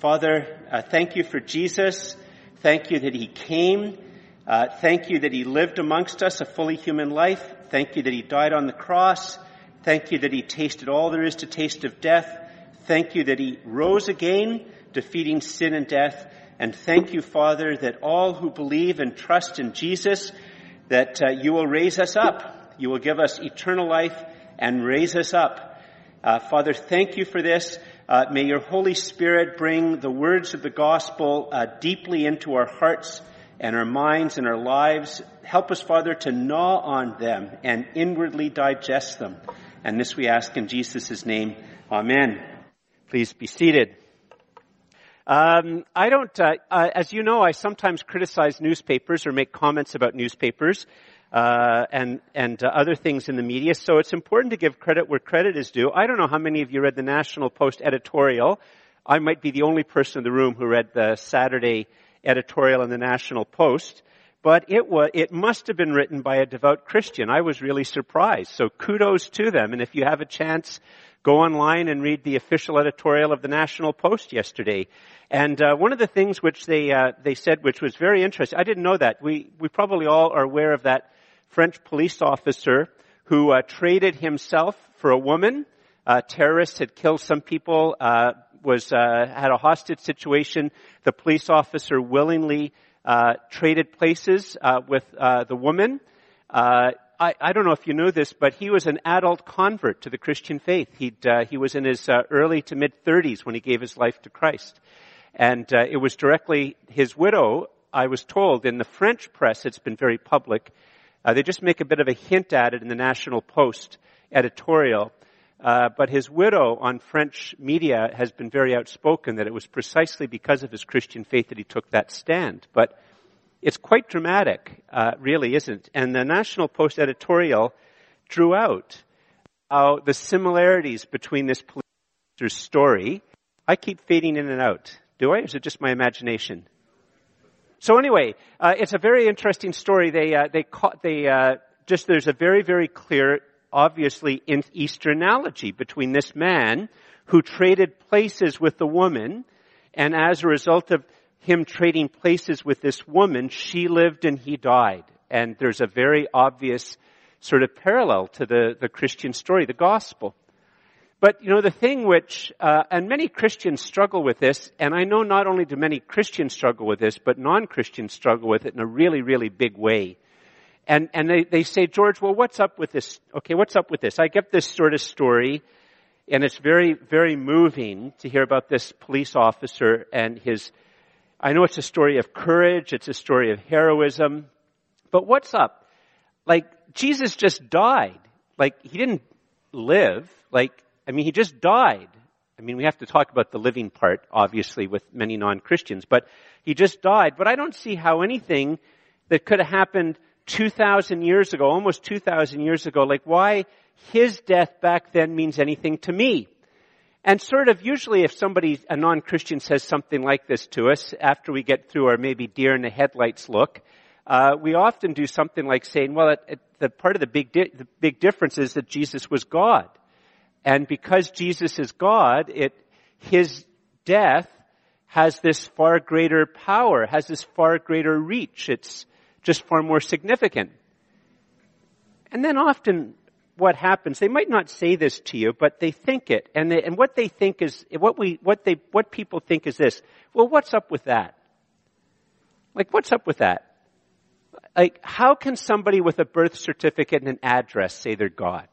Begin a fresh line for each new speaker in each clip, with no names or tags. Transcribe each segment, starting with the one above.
Father, uh, thank you for Jesus. Thank you that he came. Uh, thank you that he lived amongst us a fully human life. Thank you that he died on the cross. Thank you that he tasted all there is to taste of death. Thank you that he rose again, defeating sin and death. And thank you, Father, that all who believe and trust in Jesus, that uh, you will raise us up. You will give us eternal life and raise us up. Uh, Father, thank you for this. Uh, may your Holy Spirit bring the words of the gospel uh, deeply into our hearts and our minds and our lives. Help us, Father, to gnaw on them and inwardly digest them. And this we ask in Jesus' name. Amen. Please be seated. Um, I don't, uh, uh, as you know, I sometimes criticize newspapers or make comments about newspapers uh, and and uh, other things in the media. So it's important to give credit where credit is due. I don't know how many of you read the National Post editorial. I might be the only person in the room who read the Saturday editorial in the National Post. But it was, it must have been written by a devout Christian. I was really surprised. So kudos to them. And if you have a chance, go online and read the official editorial of the National Post yesterday. And uh, one of the things which they uh, they said, which was very interesting, I didn't know that. We we probably all are aware of that French police officer who uh, traded himself for a woman. Uh, terrorists had killed some people, uh, was uh, had a hostage situation. The police officer willingly uh, traded places uh, with the woman. I, I, don't know if you know this, but he was an adult convert to the Christian faith. he he was in his early to mid 30s when he gave his life to Christ. And it was directly his widow, I was told, in the French press, it's been very public, uh, they just make a bit of a hint at it in the National Post editorial. Uh, but his widow on French media has been very outspoken that it was precisely because of his Christian faith that he took that stand. But it's quite dramatic, uh, really, isn't? And the National Post editorial drew out how the similarities between this police story. I keep fading in and out. Do I? Or is it just my imagination? So anyway, uh, it's a very interesting story. They uh, they caught they uh, just there's a very very clear, obviously in Easter analogy between this man who traded places with the woman, and as a result of him trading places with this woman, she lived and he died. And there's a very obvious sort of parallel to the, the Christian story, the gospel. But, you know, the thing which, uh, and many Christians struggle with this, and I know not only do many Christians struggle with this, but non-Christians struggle with it in a really, really big way. And, and they, they say, George, well, what's up with this? Okay, what's up with this? I get this sort of story, and it's very, very moving to hear about this police officer and his, I know it's a story of courage, it's a story of heroism, but what's up? Like, Jesus just died. Like, he didn't live. Like, I mean, he just died. I mean, we have to talk about the living part, obviously, with many non-Christians, but he just died. But I don't see how anything that could have happened 2,000 years ago, almost 2,000 years ago, like why his death back then means anything to me. And sort of usually if somebody, a non-Christian says something like this to us after we get through our maybe deer in the headlights look, uh, we often do something like saying, well, it, it, the part of the big, di- the big difference is that Jesus was God. And because Jesus is God, it, his death has this far greater power, has this far greater reach. It's just far more significant. And then often what happens, they might not say this to you, but they think it. And, they, and what they think is, what we, what they, what people think is this. Well, what's up with that? Like, what's up with that? Like, how can somebody with a birth certificate and an address say they're God?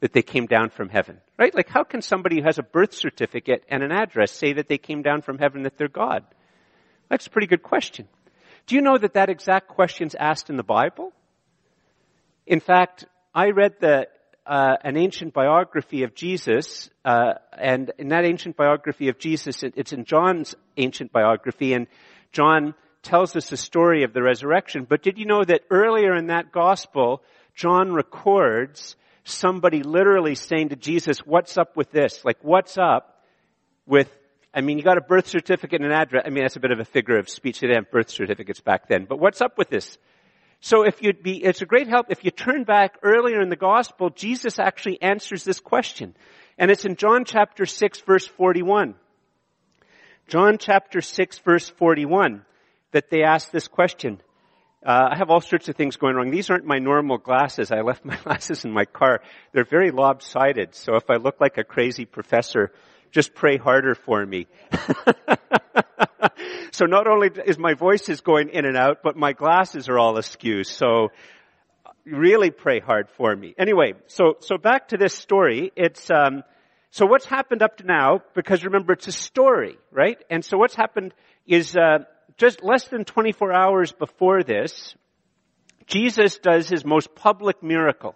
That they came down from heaven, right? Like how can somebody who has a birth certificate and an address say that they came down from heaven that they're God? That's a pretty good question. Do you know that that exact question's asked in the Bible? In fact, I read the uh, an ancient biography of Jesus, uh, and in that ancient biography of Jesus, it's in John's ancient biography, and John tells us the story of the resurrection. But did you know that earlier in that gospel, John records somebody literally saying to Jesus, what's up with this? Like, what's up with, I mean, you got a birth certificate and an address. I mean, that's a bit of a figure of speech. They didn't have birth certificates back then. But what's up with this? So if you'd be, it's a great help. If you turn back earlier in the gospel, Jesus actually answers this question. And it's in John chapter 6 verse 41. John chapter 6 verse 41 that they ask this question. Uh, I have all sorts of things going wrong. These aren't my normal glasses. I left my glasses in my car. They're very lopsided. So if I look like a crazy professor, just pray harder for me. so not only is my voice is going in and out, but my glasses are all askew. So really pray hard for me. Anyway, so so back to this story. It's um, so what's happened up to now? Because remember, it's a story, right? And so what's happened is uh, just less than 24 hours before this, Jesus does his most public miracle.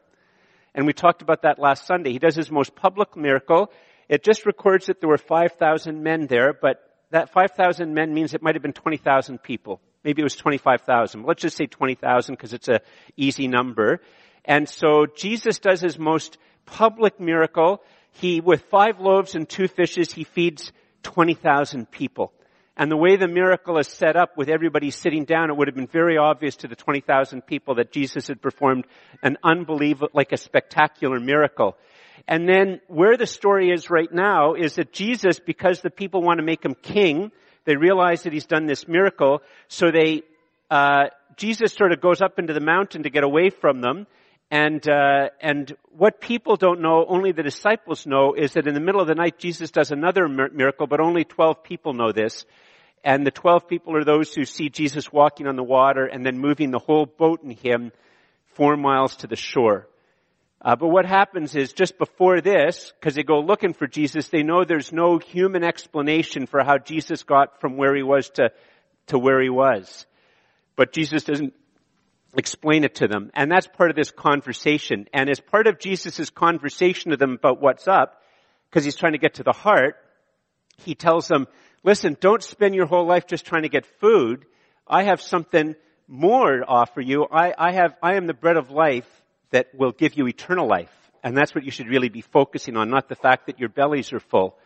And we talked about that last Sunday. He does his most public miracle. It just records that there were 5,000 men there, but that 5,000 men means it might have been 20,000 people. Maybe it was 25,000. Let's just say 20,000 because it's a easy number. And so Jesus does his most public miracle. He, with five loaves and two fishes, he feeds 20,000 people. And the way the miracle is set up with everybody sitting down, it would have been very obvious to the 20,000 people that Jesus had performed an unbelievable, like a spectacular miracle. And then where the story is right now is that Jesus, because the people want to make him king, they realize that he's done this miracle, so they, uh, Jesus sort of goes up into the mountain to get away from them, and uh, and what people don't know, only the disciples know, is that in the middle of the night Jesus does another miracle, but only twelve people know this. And the twelve people are those who see Jesus walking on the water and then moving the whole boat and him four miles to the shore. Uh, but what happens is just before this, because they go looking for Jesus, they know there's no human explanation for how Jesus got from where he was to to where he was. But Jesus doesn't explain it to them. And that's part of this conversation. And as part of Jesus' conversation to them about what's up, because he's trying to get to the heart, he tells them, listen, don't spend your whole life just trying to get food. I have something more to offer you. I, I have, I am the bread of life that will give you eternal life. And that's what you should really be focusing on, not the fact that your bellies are full.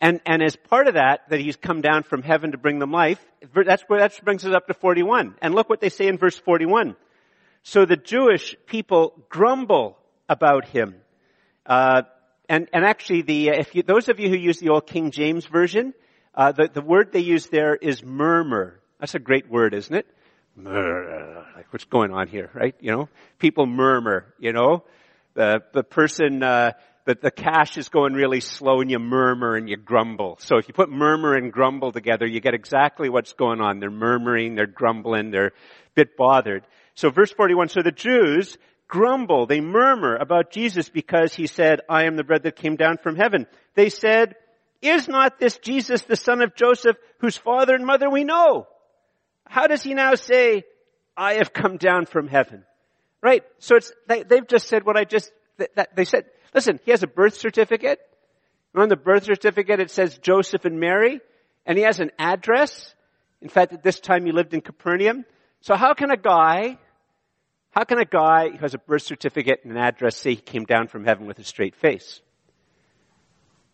And, and as part of that, that he's come down from heaven to bring them life, that's where, that brings us up to 41. And look what they say in verse 41. So the Jewish people grumble about him. Uh, and, and actually the, uh, if you, those of you who use the old King James version, uh, the, the word they use there is murmur. That's a great word, isn't it? Murmur. Like what's going on here, right? You know, people murmur, you know. The, the person, uh, the cash is going really slow and you murmur and you grumble. So if you put murmur and grumble together, you get exactly what's going on. They're murmuring, they're grumbling, they're a bit bothered. So verse 41, so the Jews grumble, they murmur about Jesus because he said, I am the bread that came down from heaven. They said, is not this Jesus the son of Joseph whose father and mother we know? How does he now say, I have come down from heaven? Right? So it's, they, have just said what I just, that, they said, Listen, he has a birth certificate. On the birth certificate it says Joseph and Mary, and he has an address. In fact, at this time he lived in Capernaum. So how can a guy, how can a guy who has a birth certificate and an address say he came down from heaven with a straight face?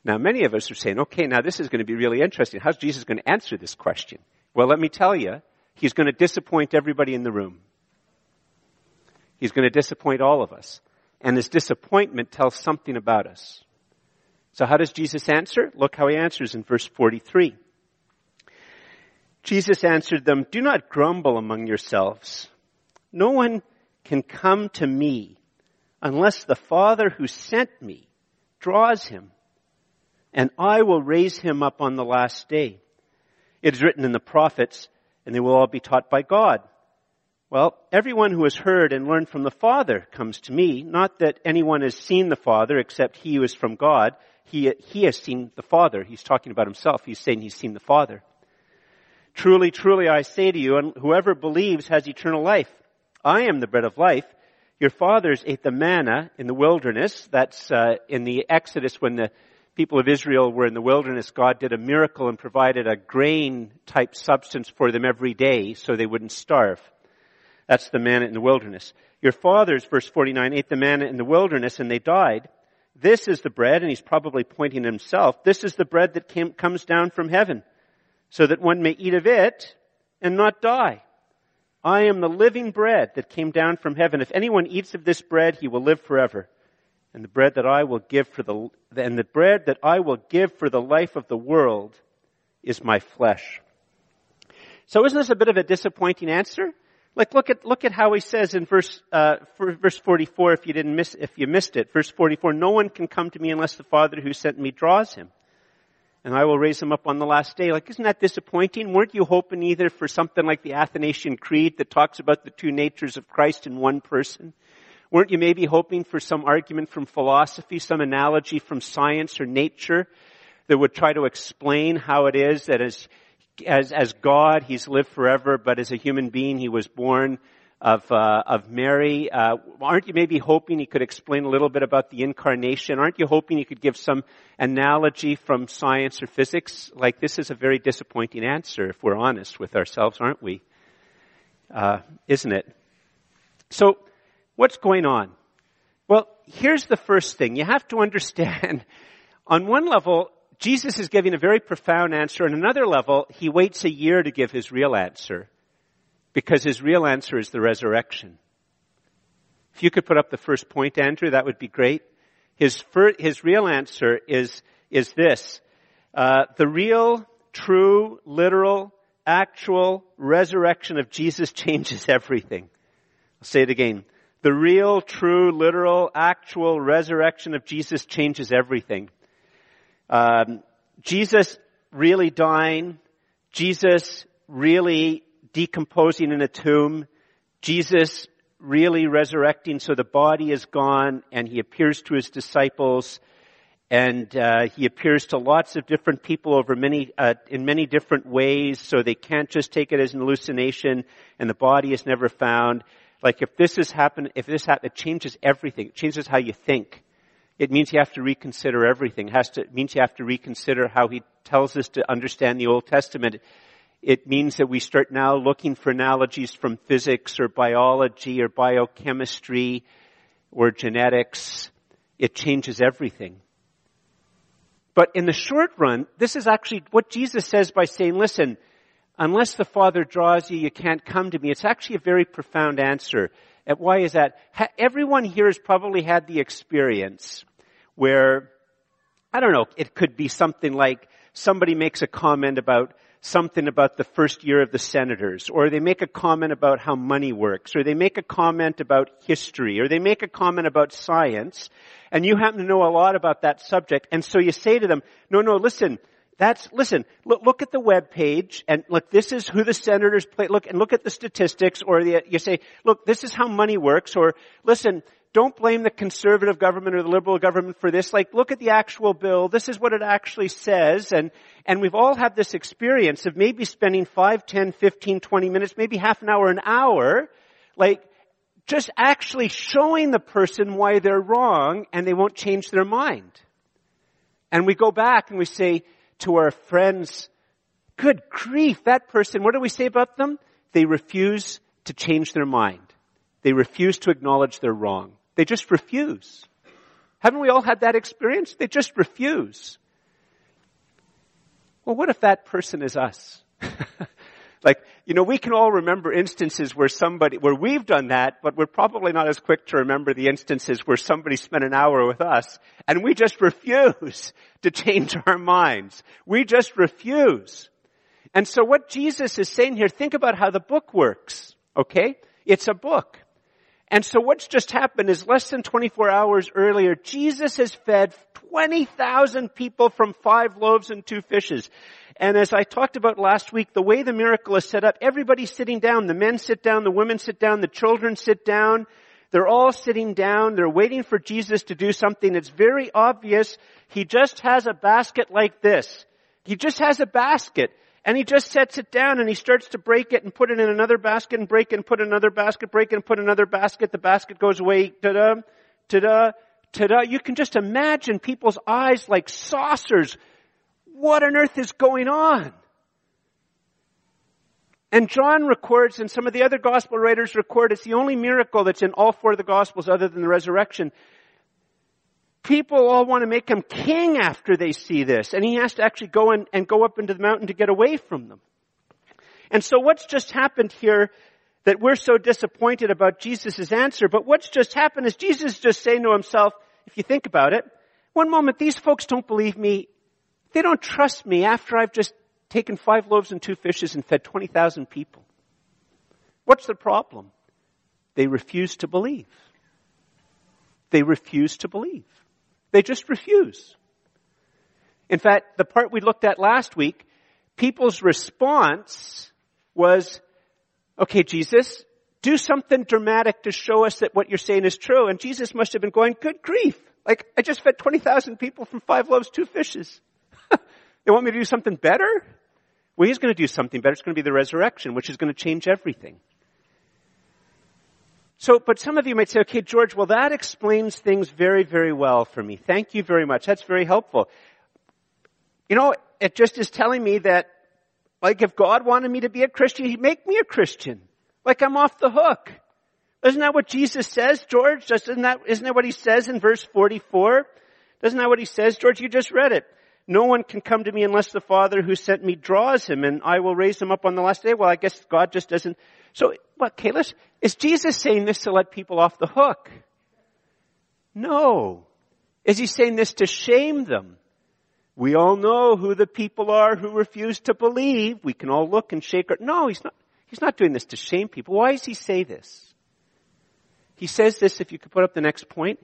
Now many of us are saying, okay, now this is going to be really interesting. How's Jesus going to answer this question? Well, let me tell you, he's going to disappoint everybody in the room. He's going to disappoint all of us and his disappointment tells something about us. So how does Jesus answer? Look how he answers in verse 43. Jesus answered them, do not grumble among yourselves. No one can come to me unless the Father who sent me draws him, and I will raise him up on the last day. It is written in the prophets, and they will all be taught by God. Well, everyone who has heard and learned from the Father comes to me. Not that anyone has seen the Father except he who is from God. He, he has seen the Father. He's talking about himself. He's saying he's seen the Father. Truly, truly I say to you, and whoever believes has eternal life. I am the bread of life. Your fathers ate the manna in the wilderness. That's uh, in the Exodus when the people of Israel were in the wilderness. God did a miracle and provided a grain type substance for them every day so they wouldn't starve. That's the manna in the wilderness. Your fathers, verse 49, ate the manna in the wilderness and they died. This is the bread, and he's probably pointing himself, this is the bread that came, comes down from heaven, so that one may eat of it and not die. I am the living bread that came down from heaven. If anyone eats of this bread, he will live forever. And the bread that I will give for the, and the bread that I will give for the life of the world is my flesh. So isn't this a bit of a disappointing answer? Like look at, look at how he says in verse, uh, verse 44 if you didn't miss, if you missed it. Verse 44, no one can come to me unless the Father who sent me draws him. And I will raise him up on the last day. Like, isn't that disappointing? Weren't you hoping either for something like the Athanasian Creed that talks about the two natures of Christ in one person? Weren't you maybe hoping for some argument from philosophy, some analogy from science or nature that would try to explain how it is that as as, as God, he's lived forever, but as a human being, he was born of, uh, of Mary. Uh, aren't you maybe hoping he could explain a little bit about the incarnation? Aren't you hoping he could give some analogy from science or physics? Like this is a very disappointing answer if we're honest with ourselves, aren't we? Uh, isn't it? So, what's going on? Well, here's the first thing. You have to understand, on one level, Jesus is giving a very profound answer. On another level, he waits a year to give his real answer because his real answer is the resurrection. If you could put up the first point, Andrew, that would be great. His, his real answer is, is this. Uh, the real, true, literal, actual resurrection of Jesus changes everything. I'll say it again. The real, true, literal, actual resurrection of Jesus changes everything. Um, Jesus really dying, Jesus really decomposing in a tomb, Jesus really resurrecting so the body is gone and he appears to his disciples and uh, he appears to lots of different people over many uh, in many different ways so they can't just take it as an hallucination and the body is never found like if this has happened if this happens it changes everything it changes how you think it means you have to reconsider everything. It has to, it means you have to reconsider how he tells us to understand the Old Testament. It means that we start now looking for analogies from physics or biology or biochemistry or genetics. It changes everything. But in the short run, this is actually what Jesus says by saying, listen, unless the Father draws you, you can't come to me. It's actually a very profound answer. And why is that? Everyone here has probably had the experience where, I don't know, it could be something like somebody makes a comment about something about the first year of the senators, or they make a comment about how money works, or they make a comment about history, or they make a comment about science, and you happen to know a lot about that subject, and so you say to them, no, no, listen, that's, listen, look, look at the web page and look, this is who the senators play, look, and look at the statistics or the, you say, look, this is how money works or listen, don't blame the conservative government or the liberal government for this. Like, look at the actual bill. This is what it actually says. And, and we've all had this experience of maybe spending 5, 10, 15, 20 minutes, maybe half an hour, an hour, like, just actually showing the person why they're wrong and they won't change their mind. And we go back and we say to our friends, good grief, that person, what do we say about them? They refuse to change their mind. They refuse to acknowledge they're wrong. They just refuse. Haven't we all had that experience? They just refuse. Well, what if that person is us? like, you know, we can all remember instances where somebody, where we've done that, but we're probably not as quick to remember the instances where somebody spent an hour with us and we just refuse to change our minds. We just refuse. And so what Jesus is saying here, think about how the book works, okay? It's a book. And so what's just happened is less than 24 hours earlier, Jesus has fed 20,000 people from five loaves and two fishes. And as I talked about last week, the way the miracle is set up, everybody's sitting down. The men sit down, the women sit down, the children sit down. They're all sitting down. They're waiting for Jesus to do something It's very obvious. He just has a basket like this. He just has a basket. And he just sets it down and he starts to break it and put it in another basket and break it and put another basket, break it and put another basket. The basket goes away. Ta-da, ta-da, ta-da. You can just imagine people's eyes like saucers. What on earth is going on? And John records, and some of the other gospel writers record, it's the only miracle that's in all four of the gospels other than the resurrection people all want to make him king after they see this. And he has to actually go and, and go up into the mountain to get away from them. And so what's just happened here that we're so disappointed about Jesus' answer, but what's just happened is Jesus just saying to himself, if you think about it, one moment, these folks don't believe me. They don't trust me after I've just taken five loaves and two fishes and fed 20,000 people. What's the problem? They refuse to believe. They refuse to believe. They just refuse. In fact, the part we looked at last week, people's response was, okay, Jesus, do something dramatic to show us that what you're saying is true. And Jesus must have been going, good grief. Like, I just fed 20,000 people from five loaves, two fishes. They want me to do something better? Well, he's going to do something better. It's going to be the resurrection, which is going to change everything. So, but some of you might say, okay, George, well that explains things very, very well for me. Thank you very much. That's very helpful. You know, it just is telling me that, like, if God wanted me to be a Christian, He'd make me a Christian. Like I'm off the hook. Isn't that what Jesus says, George? Isn't that, isn't that what He says in verse 44? Isn't that what He says, George? You just read it. No one can come to me unless the Father who sent me draws him and I will raise him up on the last day. Well, I guess God just doesn't. So, what, Kailash? Is Jesus saying this to let people off the hook? No. Is he saying this to shame them? We all know who the people are who refuse to believe. We can all look and shake our, no, he's not, he's not doing this to shame people. Why does he say this? He says this, if you could put up the next point.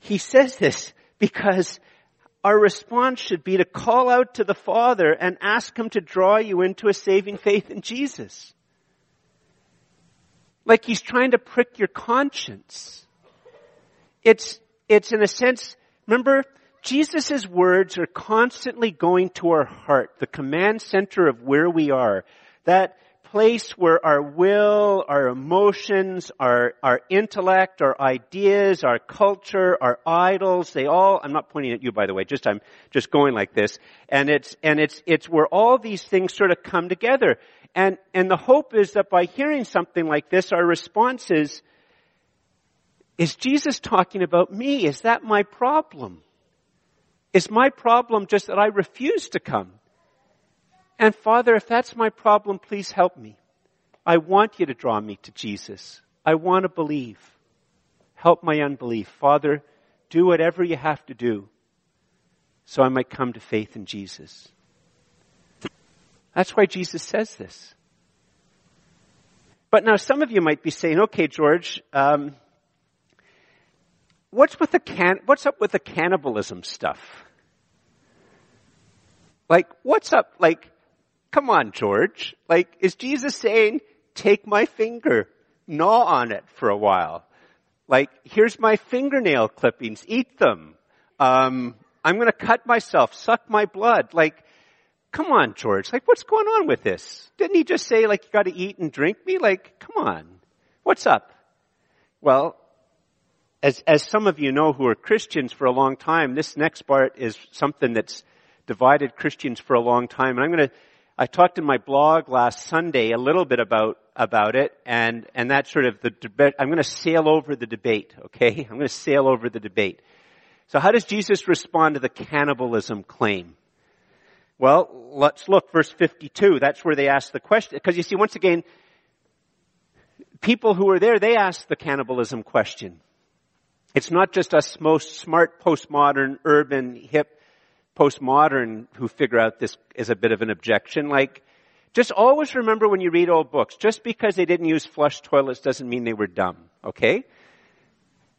He says this because our response should be to call out to the Father and ask Him to draw you into a saving faith in Jesus. Like He's trying to prick your conscience. It's, it's in a sense, remember, Jesus' words are constantly going to our heart, the command center of where we are. That place where our will, our emotions, our, our intellect, our ideas, our culture, our idols, they all, I'm not pointing at you by the way, just I'm just going like this. And it's, and it's, it's where all these things sort of come together. And, and the hope is that by hearing something like this, our response is, is Jesus talking about me? Is that my problem? Is my problem just that I refuse to come? And Father, if that's my problem, please help me. I want you to draw me to Jesus. I want to believe. Help my unbelief. Father, do whatever you have to do so I might come to faith in Jesus. That's why Jesus says this. But now some of you might be saying, okay, George, um, what's with the can, what's up with the cannibalism stuff? Like, what's up? Like, come on, George. Like, is Jesus saying, take my finger, gnaw on it for a while? Like, here's my fingernail clippings, eat them. Um, I'm gonna cut myself, suck my blood. Like, come on, George. Like, what's going on with this? Didn't he just say, like, you gotta eat and drink me? Like, come on. What's up? Well, as, as some of you know who are Christians for a long time, this next part is something that's divided Christians for a long time. And I'm going to, I talked in my blog last Sunday a little bit about, about it and, and that's sort of the debate. I'm going to sail over the debate, okay? I'm going to sail over the debate. So how does Jesus respond to the cannibalism claim? Well, let's look verse 52. That's where they ask the question. Because you see, once again, people who are there, they ask the cannibalism question. It's not just us most smart, postmodern, urban, hip postmodern who figure out this is a bit of an objection. Like, just always remember when you read old books, just because they didn't use flush toilets doesn't mean they were dumb, okay?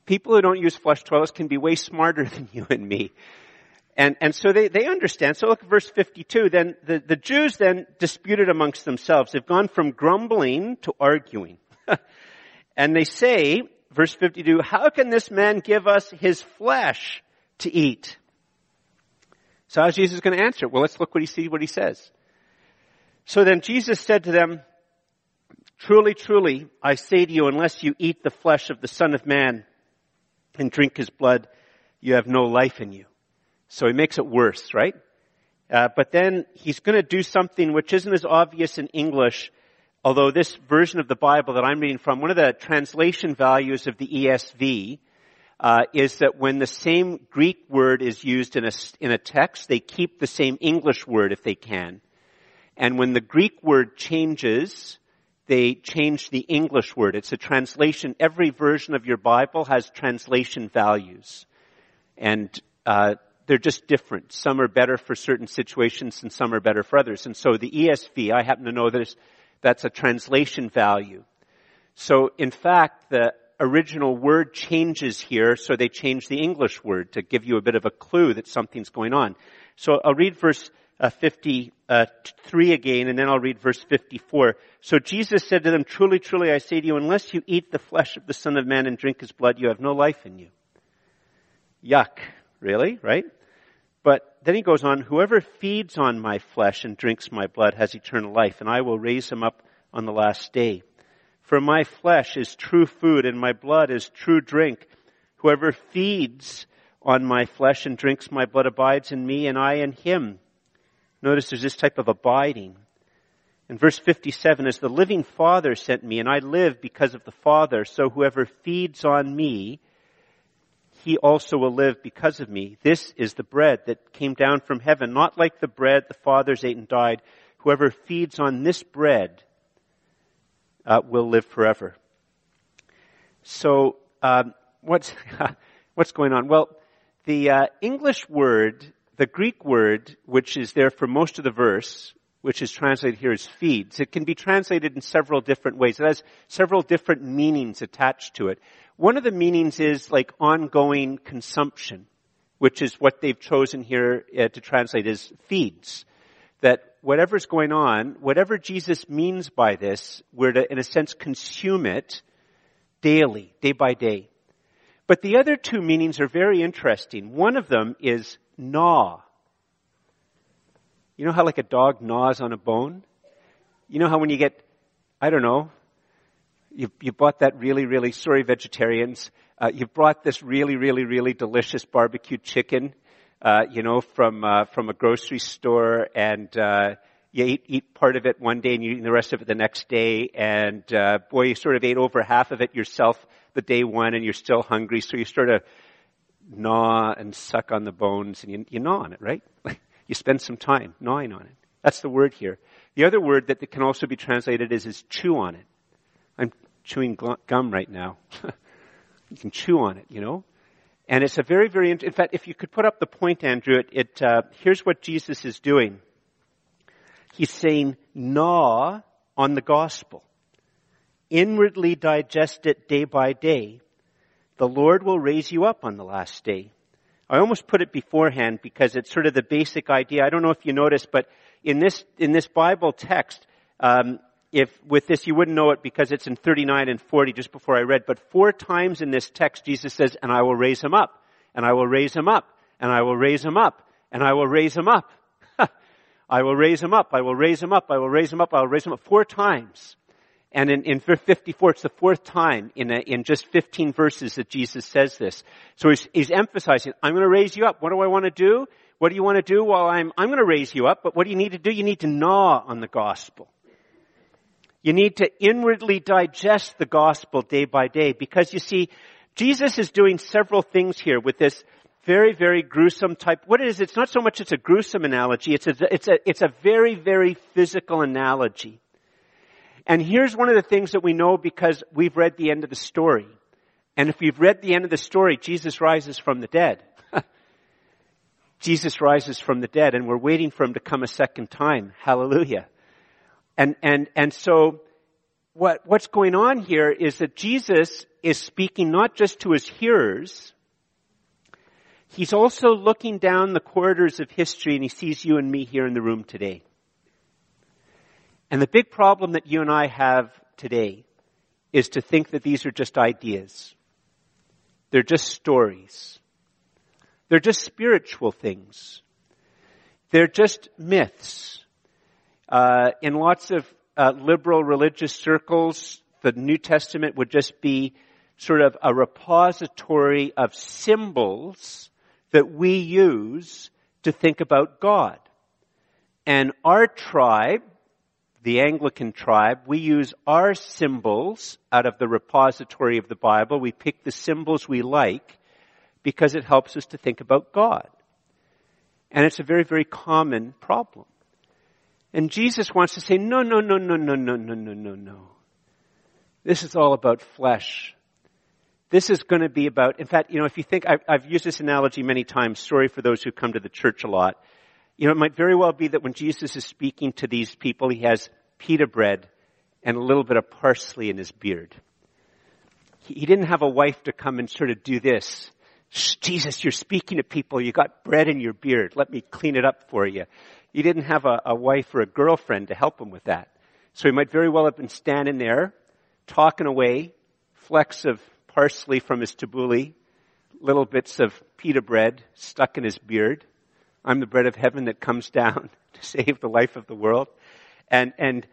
People who don't use flush toilets can be way smarter than you and me. And, and so they, they understand. So look at verse 52. Then the, the Jews then disputed amongst themselves. They've gone from grumbling to arguing. and they say, verse 52, how can this man give us his flesh to eat? So how's Jesus going to answer? It? Well, let's look what he see what he says. So then Jesus said to them, Truly, truly, I say to you, unless you eat the flesh of the Son of Man and drink his blood, you have no life in you. So he makes it worse, right? Uh, but then he's going to do something which isn't as obvious in English, although this version of the Bible that I'm reading from, one of the translation values of the ESV uh, is that when the same Greek word is used in a, in a text, they keep the same English word if they can. And when the Greek word changes, they change the English word. It's a translation. Every version of your Bible has translation values. And uh, they're just different. Some are better for certain situations and some are better for others. And so the ESV, I happen to know that that's a translation value. So in fact, the original word changes here, so they change the English word to give you a bit of a clue that something's going on. So I'll read verse uh, 53 again, and then I'll read verse 54. So Jesus said to them, Truly, truly, I say to you, unless you eat the flesh of the Son of Man and drink his blood, you have no life in you. Yuck. Really? Right? But then he goes on, Whoever feeds on my flesh and drinks my blood has eternal life, and I will raise him up on the last day. For my flesh is true food, and my blood is true drink. Whoever feeds on my flesh and drinks my blood abides in me, and I in him. Notice there's this type of abiding. In verse 57, as the living Father sent me, and I live because of the Father, so whoever feeds on me, he also will live because of me. This is the bread that came down from heaven, not like the bread the fathers ate and died. Whoever feeds on this bread uh, will live forever. So, um, what's what's going on? Well, the uh, English word the Greek word, which is there for most of the verse, which is translated here as feeds, it can be translated in several different ways. It has several different meanings attached to it. One of the meanings is like ongoing consumption, which is what they've chosen here uh, to translate as feeds. That whatever's going on, whatever Jesus means by this, we're to, in a sense, consume it daily, day by day. But the other two meanings are very interesting. One of them is gnaw. You know how like a dog gnaws on a bone? You know how when you get, I don't know, you, you bought that really, really, sorry vegetarians, uh, you brought this really, really, really delicious barbecue chicken, uh, you know, from, uh, from a grocery store and, uh, you eat, eat part of it one day and you eat the rest of it the next day and, uh, boy, you sort of ate over half of it yourself the day one and you're still hungry, so you sort of gnaw and suck on the bones and you, you gnaw on it, right? you spend some time gnawing on it. That's the word here. The other word that can also be translated is, is chew on it. I'm chewing gum right now. you can chew on it, you know? And it's a very, very, in fact, if you could put up the point, Andrew, it, it uh, here's what Jesus is doing. He's saying, gnaw on the gospel. Inwardly digest it day by day the Lord will raise you up on the last day. I almost put it beforehand because it's sort of the basic idea. I don't know if you noticed, but in this in this Bible text, um, if with this you wouldn't know it because it's in 39 and 40 just before I read, but four times in this text Jesus says, "And I will raise him up, and I will raise him up, and I will raise him up, and I will raise him up." I will raise him up. I will raise him up. I will raise him up. I will raise him up. Four times. And in, in 54, it's the fourth time in, a, in just 15 verses that Jesus says this. So he's, he's emphasizing, I'm going to raise you up. What do I want to do? What do you want to do? Well, I'm, I'm going to raise you up, but what do you need to do? You need to gnaw on the gospel. You need to inwardly digest the gospel day by day because you see, Jesus is doing several things here with this very, very gruesome type. What it is, it's not so much it's a gruesome analogy, it's a, it's a, it's a very, very physical analogy. And here's one of the things that we know because we've read the end of the story. And if we've read the end of the story, Jesus rises from the dead. Jesus rises from the dead and we're waiting for him to come a second time. Hallelujah. And, and, and so what, what's going on here is that Jesus is speaking not just to his hearers, he's also looking down the corridors of history and he sees you and me here in the room today. And the big problem that you and I have today is to think that these are just ideas. They're just stories. They're just spiritual things. They're just myths. Uh, in lots of uh, liberal religious circles, the New Testament would just be sort of a repository of symbols that we use to think about God. And our tribe, the Anglican tribe, we use our symbols out of the repository of the Bible. We pick the symbols we like because it helps us to think about God. And it's a very, very common problem. And Jesus wants to say, no, no, no, no, no, no, no, no, no, no. This is all about flesh. This is going to be about, in fact, you know, if you think, I've, I've used this analogy many times, sorry for those who come to the church a lot. You know, it might very well be that when Jesus is speaking to these people, he has pita bread and a little bit of parsley in his beard. He, he didn't have a wife to come and sort of do this. Jesus, you're speaking to people. You got bread in your beard. Let me clean it up for you. He didn't have a, a wife or a girlfriend to help him with that. So he might very well have been standing there, talking away, flecks of parsley from his tabbouleh, little bits of pita bread stuck in his beard. I'm the bread of heaven that comes down to save the life of the world. And, and,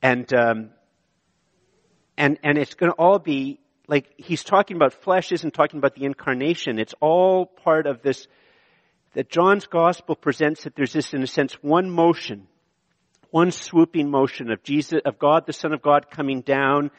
and, um, and, and it's going to all be like he's talking about flesh isn't talking about the incarnation. It's all part of this, that John's gospel presents that there's this, in a sense, one motion, one swooping motion of Jesus, of God, the Son of God coming down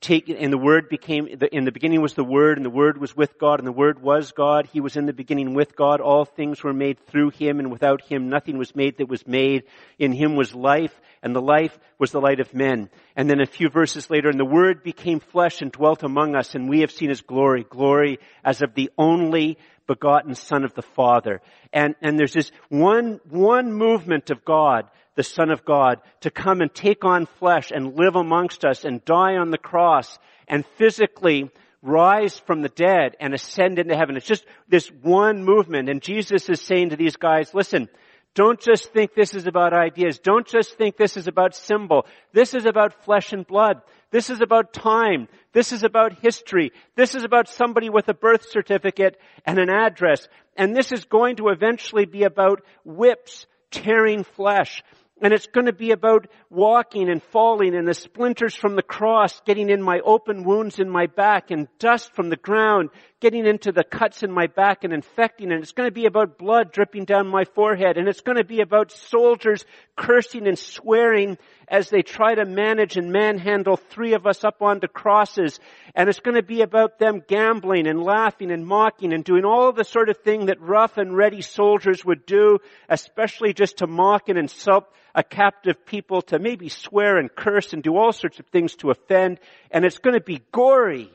take, and the Word became, in the beginning was the Word, and the Word was with God, and the Word was God. He was in the beginning with God. All things were made through Him, and without Him nothing was made that was made. In Him was life, and the life was the light of men. And then a few verses later, and the Word became flesh and dwelt among us, and we have seen His glory, glory as of the only begotten Son of the Father. And, and there's this one, one movement of God the Son of God, to come and take on flesh and live amongst us and die on the cross and physically rise from the dead and ascend into heaven. It's just this one movement. And Jesus is saying to these guys, listen, don't just think this is about ideas. Don't just think this is about symbol. This is about flesh and blood. This is about time. This is about history. This is about somebody with a birth certificate and an address. And this is going to eventually be about whips tearing flesh. And it's going to be about walking and falling and the splinters from the cross getting in my open wounds in my back and dust from the ground getting into the cuts in my back and infecting. And it's going to be about blood dripping down my forehead. And it's going to be about soldiers cursing and swearing as they try to manage and manhandle three of us up onto crosses. And it's going to be about them gambling and laughing and mocking and doing all the sort of thing that rough and ready soldiers would do, especially just to mock and insult a captive people, to maybe swear and curse and do all sorts of things to offend. And it's going to be gory.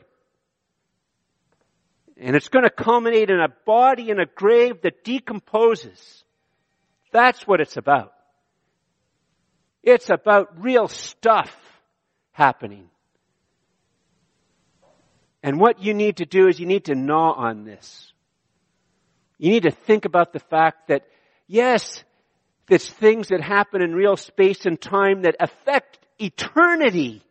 And it's going to culminate in a body in a grave that decomposes. That's what it's about. It's about real stuff happening. And what you need to do is you need to gnaw on this. You need to think about the fact that, yes, there's things that happen in real space and time that affect eternity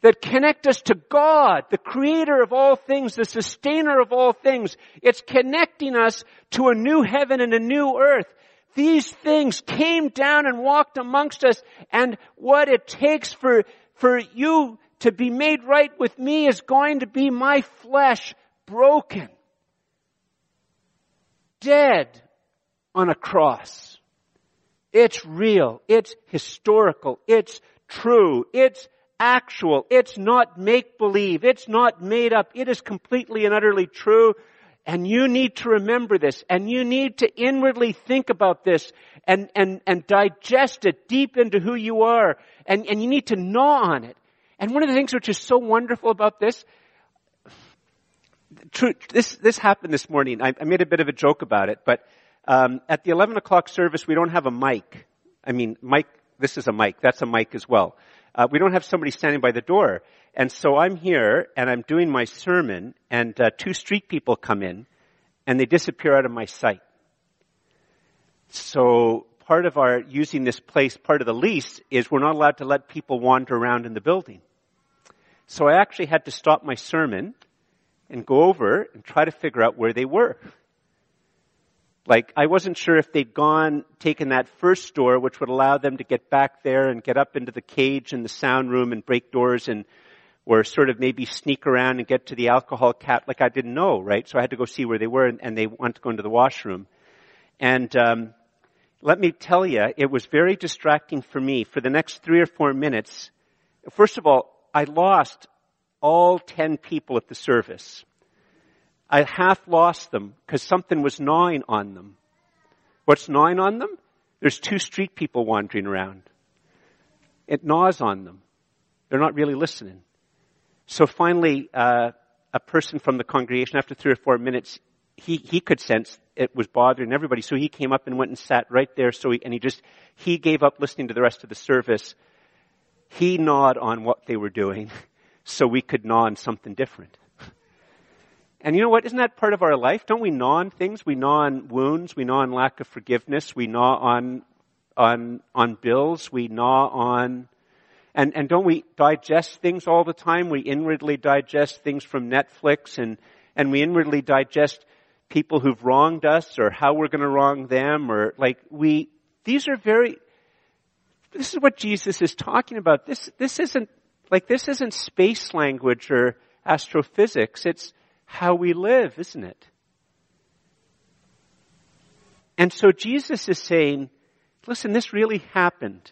that connect us to God, the creator of all things, the sustainer of all things. It's connecting us to a new heaven and a new earth. These things came down and walked amongst us and what it takes for, for you to be made right with me is going to be my flesh broken. Dead on a cross. It's real. It's historical. It's true. It's actual. It's not make believe. It's not made up. It is completely and utterly true. And you need to remember this and you need to inwardly think about this and, and, and digest it deep into who you are and, and you need to gnaw on it. And one of the things which is so wonderful about this, this, this happened this morning. I, I made a bit of a joke about it, but um, at the 11 o'clock service, we don't have a mic. I mean, mic, this is a mic. That's a mic as well uh, we don't have somebody standing by the door. And so I'm here and I'm doing my sermon and uh, two street people come in and they disappear out of my sight. So part of our using this place, part of the lease is we're not allowed to let people wander around in the building. So I actually had to stop my sermon and go over and try to figure out where they were. Like, I wasn't sure if they'd gone, taken that first door, which would allow them to get back there and get up into the cage in the sound room and break doors and, or sort of maybe sneak around and get to the alcohol cap. Like, I didn't know, right? So I had to go see where they were and, and they wanted to go into the washroom. And, um, let me tell you, it was very distracting for me for the next three or four minutes. First of all, I lost all ten people at the service. I half lost them because something was gnawing on them. What's gnawing on them? There's two street people wandering around. It gnaws on them. They're not really listening. So finally, uh, a person from the congregation after three or four minutes, he, he could sense it was bothering everybody. So he came up and went and sat right there. So he, and he just, he gave up listening to the rest of the service. He gnawed on what they were doing so we could gnaw on something different. And you know what? Isn't that part of our life? Don't we gnaw on things? We gnaw on wounds. We gnaw on lack of forgiveness. We gnaw on, on, on bills. We gnaw on, and, and don't we digest things all the time? We inwardly digest things from Netflix and, and we inwardly digest people who've wronged us or how we're going to wrong them or like we, these are very, this is what Jesus is talking about. This, this isn't, like this isn't space language or astrophysics. It's how we live, isn't it? And so Jesus is saying, listen, this really happened.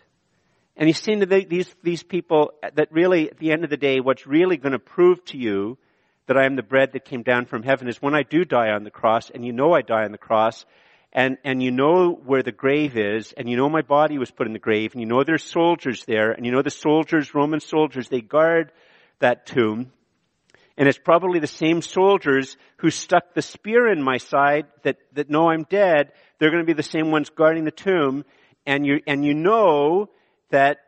And he's saying to the, these, these people that really, at the end of the day, what's really going to prove to you that I am the bread that came down from heaven is when I do die on the cross, and you know I die on the cross, and, and you know where the grave is, and you know my body was put in the grave, and you know there's soldiers there, and you know the soldiers, Roman soldiers, they guard that tomb. And it's probably the same soldiers who stuck the spear in my side that, that know I'm dead. They're going to be the same ones guarding the tomb. And you, and you know that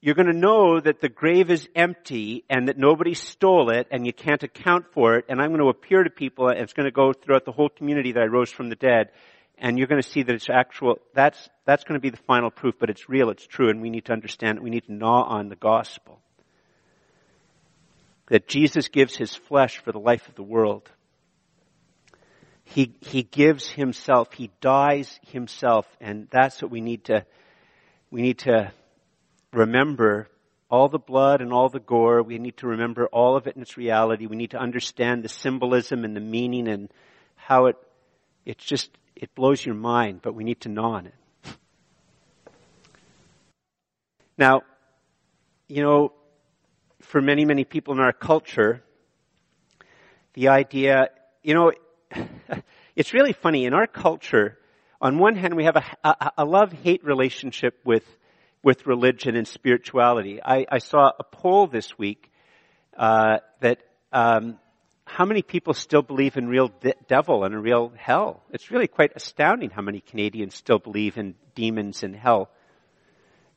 you're going to know that the grave is empty and that nobody stole it and you can't account for it. And I'm going to appear to people and it's going to go throughout the whole community that I rose from the dead. And you're going to see that it's actual, that's, that's going to be the final proof, but it's real, it's true, and we need to understand it. We need to gnaw on the gospel. That Jesus gives his flesh for the life of the world. He, he gives himself, he dies himself, and that's what we need to, we need to remember all the blood and all the gore. We need to remember all of it in its reality. We need to understand the symbolism and the meaning and how it, it's just, it blows your mind, but we need to gnaw on it. Now, you know, for many, many people in our culture, the idea, you know, it's really funny. In our culture, on one hand, we have a, a, a love-hate relationship with with religion and spirituality. I, I saw a poll this week uh, that um, how many people still believe in real de- devil and a real hell? It's really quite astounding how many Canadians still believe in demons and hell.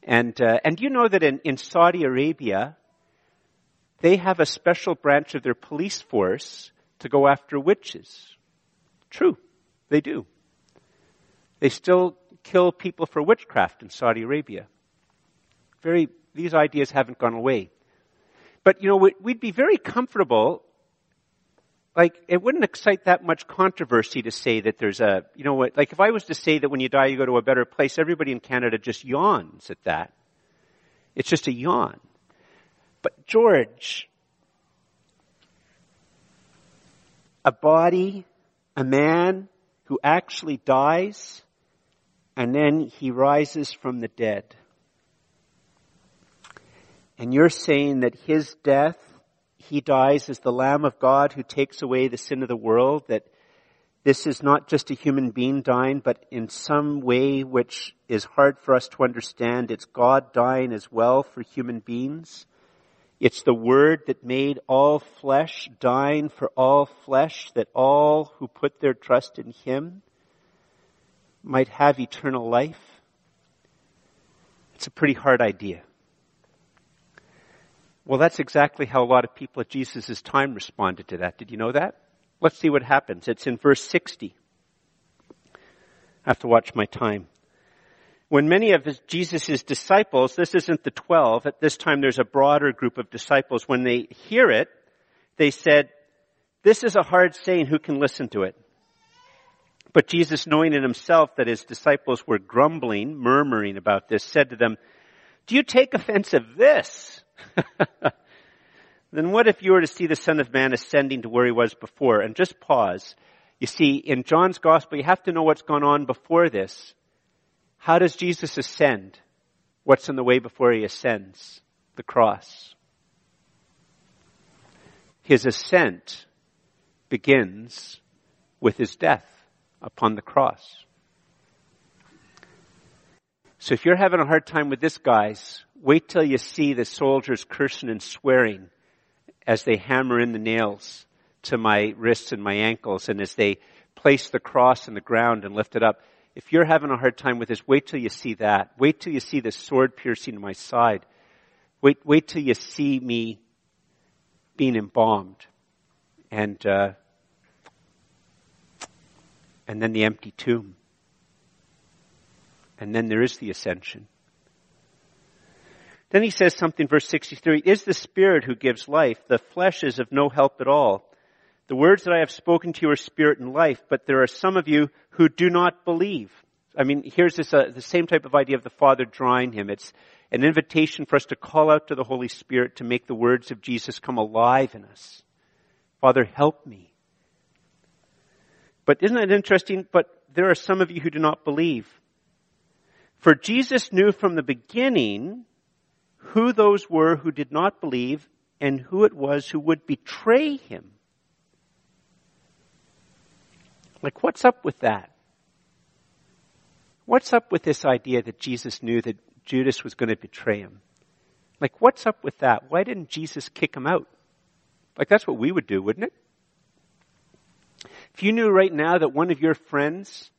And uh, and you know that in, in Saudi Arabia, they have a special branch of their police force to go after witches. True, they do. They still kill people for witchcraft in Saudi Arabia very, these ideas haven't gone away. But, you know, we'd be very comfortable like it wouldn't excite that much controversy to say that there's a you know what like if I was to say that when you die you go to a better place, everybody in Canada just yawns at that. It's just a yawn. But George, a body, a man who actually dies, and then he rises from the dead. And you're saying that his death, he dies as the Lamb of God who takes away the sin of the world, that this is not just a human being dying, but in some way which is hard for us to understand, it's God dying as well for human beings. It's the Word that made all flesh dying for all flesh, that all who put their trust in Him might have eternal life. It's a pretty hard idea. Well, that's exactly how a lot of people at Jesus' time responded to that. Did you know that? Let's see what happens. It's in verse 60. I have to watch my time. When many of Jesus' disciples, this isn't the twelve, at this time there's a broader group of disciples, when they hear it, they said, this is a hard saying, who can listen to it? But Jesus, knowing in himself that his disciples were grumbling, murmuring about this, said to them, do you take offense of this? then what if you were to see the Son of Man ascending to where he was before? And just pause. You see, in John's Gospel, you have to know what's gone on before this. How does Jesus ascend? What's in the way before he ascends? The cross. His ascent begins with his death upon the cross. So if you're having a hard time with this, guys, wait till you see the soldiers cursing and swearing as they hammer in the nails to my wrists and my ankles and as they place the cross in the ground and lift it up. If you're having a hard time with this, wait till you see that. Wait till you see the sword piercing my side. Wait, wait till you see me being embalmed. And, uh, and then the empty tomb. And then there is the ascension. Then he says something, verse 63, is the Spirit who gives life. The flesh is of no help at all. The words that I have spoken to you are spirit and life, but there are some of you who do not believe. I mean, here's this, uh, the same type of idea of the Father drawing him. It's an invitation for us to call out to the Holy Spirit to make the words of Jesus come alive in us. Father, help me. But isn't it interesting? But there are some of you who do not believe. For Jesus knew from the beginning who those were who did not believe and who it was who would betray him. Like, what's up with that? What's up with this idea that Jesus knew that Judas was going to betray him? Like, what's up with that? Why didn't Jesus kick him out? Like, that's what we would do, wouldn't it? If you knew right now that one of your friends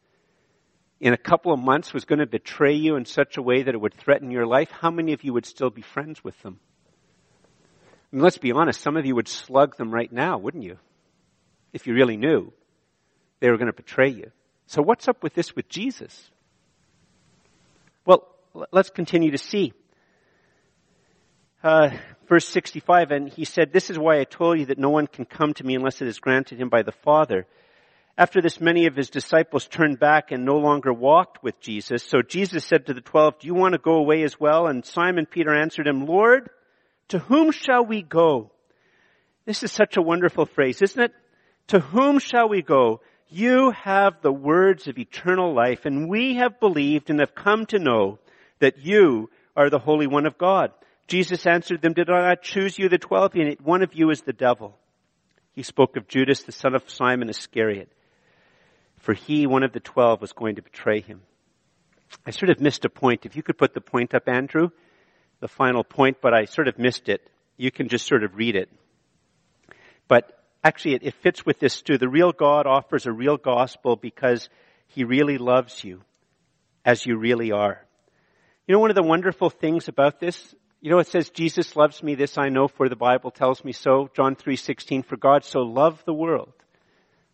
in a couple of months was going to betray you in such a way that it would threaten your life, how many of you would still be friends with them? Let's be honest, some of you would slug them right now, wouldn't you? If you really knew they were going to betray you. So what's up with this with Jesus? Well, let's continue to see. Uh, verse 65, and he said, This is why I told you that no one can come to me unless it is granted him by the Father. After this, many of his disciples turned back and no longer walked with Jesus. So Jesus said to the twelve, do you want to go away as well? And Simon Peter answered him, Lord, to whom shall we go? This is such a wonderful phrase, isn't it? To whom shall we go? You have the words of eternal life and we have believed and have come to know that you are the Holy One of God. Jesus answered them, did I not choose you the twelve? And one of you is the devil. He spoke of Judas, the son of Simon Iscariot for he, one of the twelve, was going to betray him. I sort of missed a point. If you could put the point up, Andrew, the final point, but I sort of missed it. You can just sort of read it. But actually, it, it fits with this too. The real God offers a real gospel because he really loves you as you really are. You know, one of the wonderful things about this, you know, it says, Jesus loves me, this I know, for the Bible tells me so. John 3.16, for God so loved the world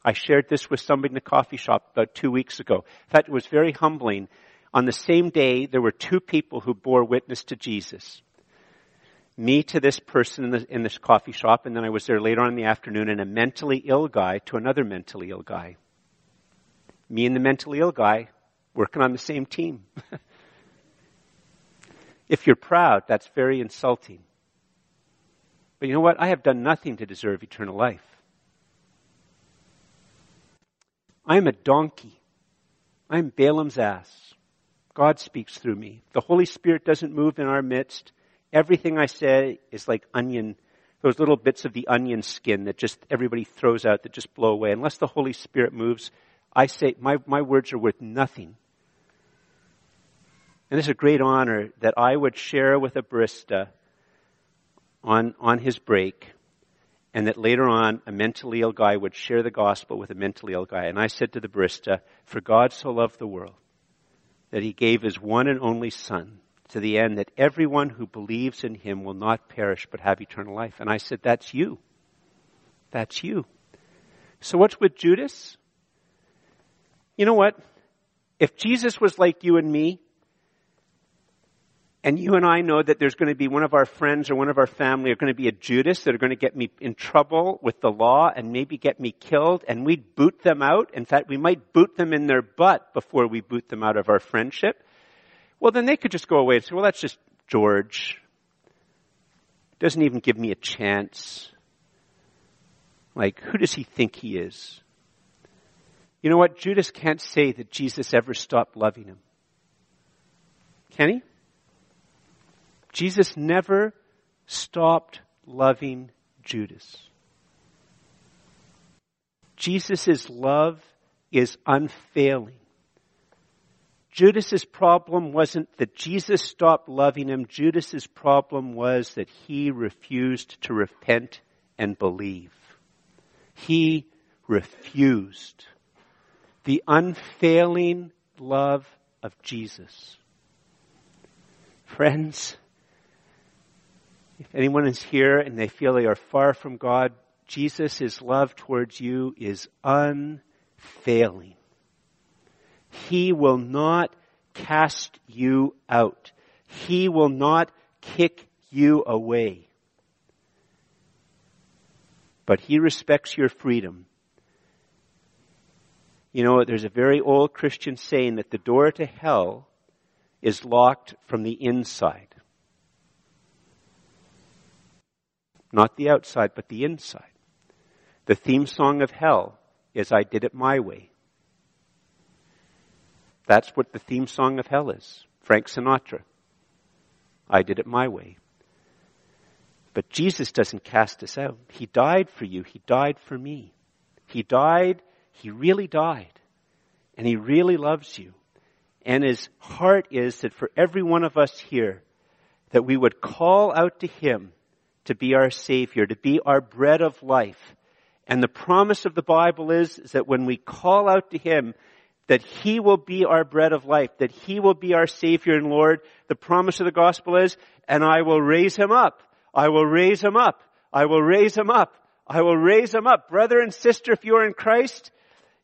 I shared this with somebody in the coffee shop about two weeks ago. In fact, it was very humbling. On the same day, there were two people who bore witness to Jesus. Me to this person in, the, in this coffee shop, and then I was there later on in the afternoon, and a mentally ill guy to another mentally ill guy. Me and the mentally ill guy working on the same team. if you're proud, that's very insulting. But you know what? I have done nothing to deserve eternal life. I'm a donkey. I'm Balaam's ass. God speaks through me. The Holy Spirit doesn't move in our midst. Everything I say is like onion, those little bits of the onion skin that just everybody throws out that just blow away. Unless the Holy Spirit moves, I say, my, my words are worth nothing. And it's a great honor that I would share with a barista on, on his break and that later on a mentally ill guy would share the gospel with a mentally ill guy. And I said to the barista, for God so loved the world that he gave his one and only son to the end that everyone who believes in him will not perish but have eternal life. And I said, that's you. That's you. So what's with Judas? You know what? If Jesus was like you and me, and you and I know that there's going to be one of our friends or one of our family are going to be a Judas that are going to get me in trouble with the law and maybe get me killed and we'd boot them out. In fact, we might boot them in their butt before we boot them out of our friendship. Well, then they could just go away and say, well, that's just George. Doesn't even give me a chance. Like, who does he think he is? You know what? Judas can't say that Jesus ever stopped loving him. Can he? Jesus never stopped loving Judas. Jesus' love is unfailing. Judas's problem wasn't that Jesus stopped loving him. Judas's problem was that he refused to repent and believe. He refused the unfailing love of Jesus. Friends, if anyone is here and they feel they are far from God, Jesus' love towards you is unfailing. He will not cast you out. He will not kick you away. But He respects your freedom. You know, there's a very old Christian saying that the door to hell is locked from the inside. Not the outside, but the inside. The theme song of hell is I Did It My Way. That's what the theme song of hell is. Frank Sinatra. I did it my way. But Jesus doesn't cast us out. He died for you. He died for me. He died. He really died. And He really loves you. And His heart is that for every one of us here, that we would call out to Him to be our Savior, to be our bread of life. And the promise of the Bible is, is that when we call out to Him, that He will be our bread of life, that He will be our Savior and Lord. The promise of the gospel is, and I will raise Him up. I will raise Him up. I will raise Him up. I will raise Him up. Brother and sister, if you are in Christ,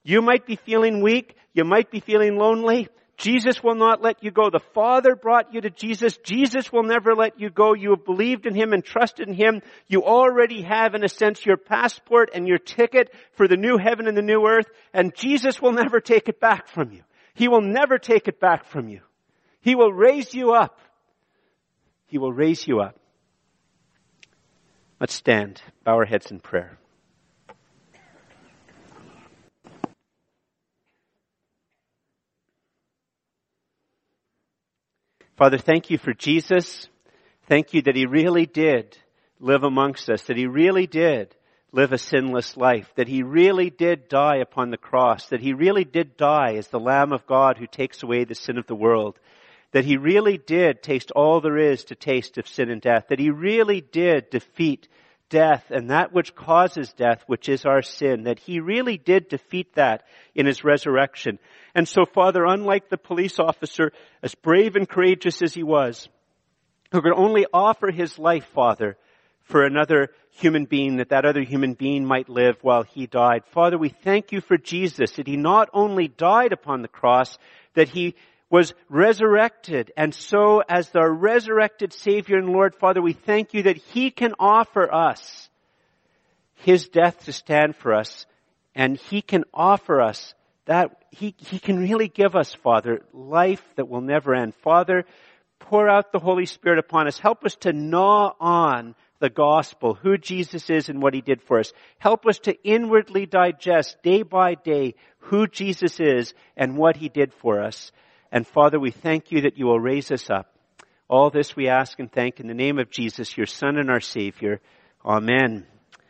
you might be feeling weak. You might be feeling lonely. Jesus will not let you go. The Father brought you to Jesus. Jesus will never let you go. You have believed in Him and trusted in Him. You already have, in a sense, your passport and your ticket for the new heaven and the new earth, and Jesus will never take it back from you. He will never take it back from you. He will raise you up. He will raise you up. Let's stand, bow our heads in prayer. Father, thank you for Jesus. Thank you that he really did live amongst us, that he really did live a sinless life, that he really did die upon the cross, that he really did die as the Lamb of God who takes away the sin of the world, that he really did taste all there is to taste of sin and death, that he really did defeat death and that which causes death, which is our sin, that he really did defeat that in his resurrection. And so, Father, unlike the police officer, as brave and courageous as he was, who could only offer his life, Father, for another human being, that that other human being might live while he died. Father, we thank you for Jesus, that he not only died upon the cross, that he was resurrected. And so as the resurrected Savior and Lord, Father, we thank you that He can offer us His death to stand for us. And He can offer us that, He, He can really give us, Father, life that will never end. Father, pour out the Holy Spirit upon us. Help us to gnaw on the gospel, who Jesus is and what he did for us. Help us to inwardly digest day by day who Jesus is and what he did for us. And Father, we thank you that you will raise us up. All this we ask and thank in the name of Jesus, your Son and our Savior. Amen.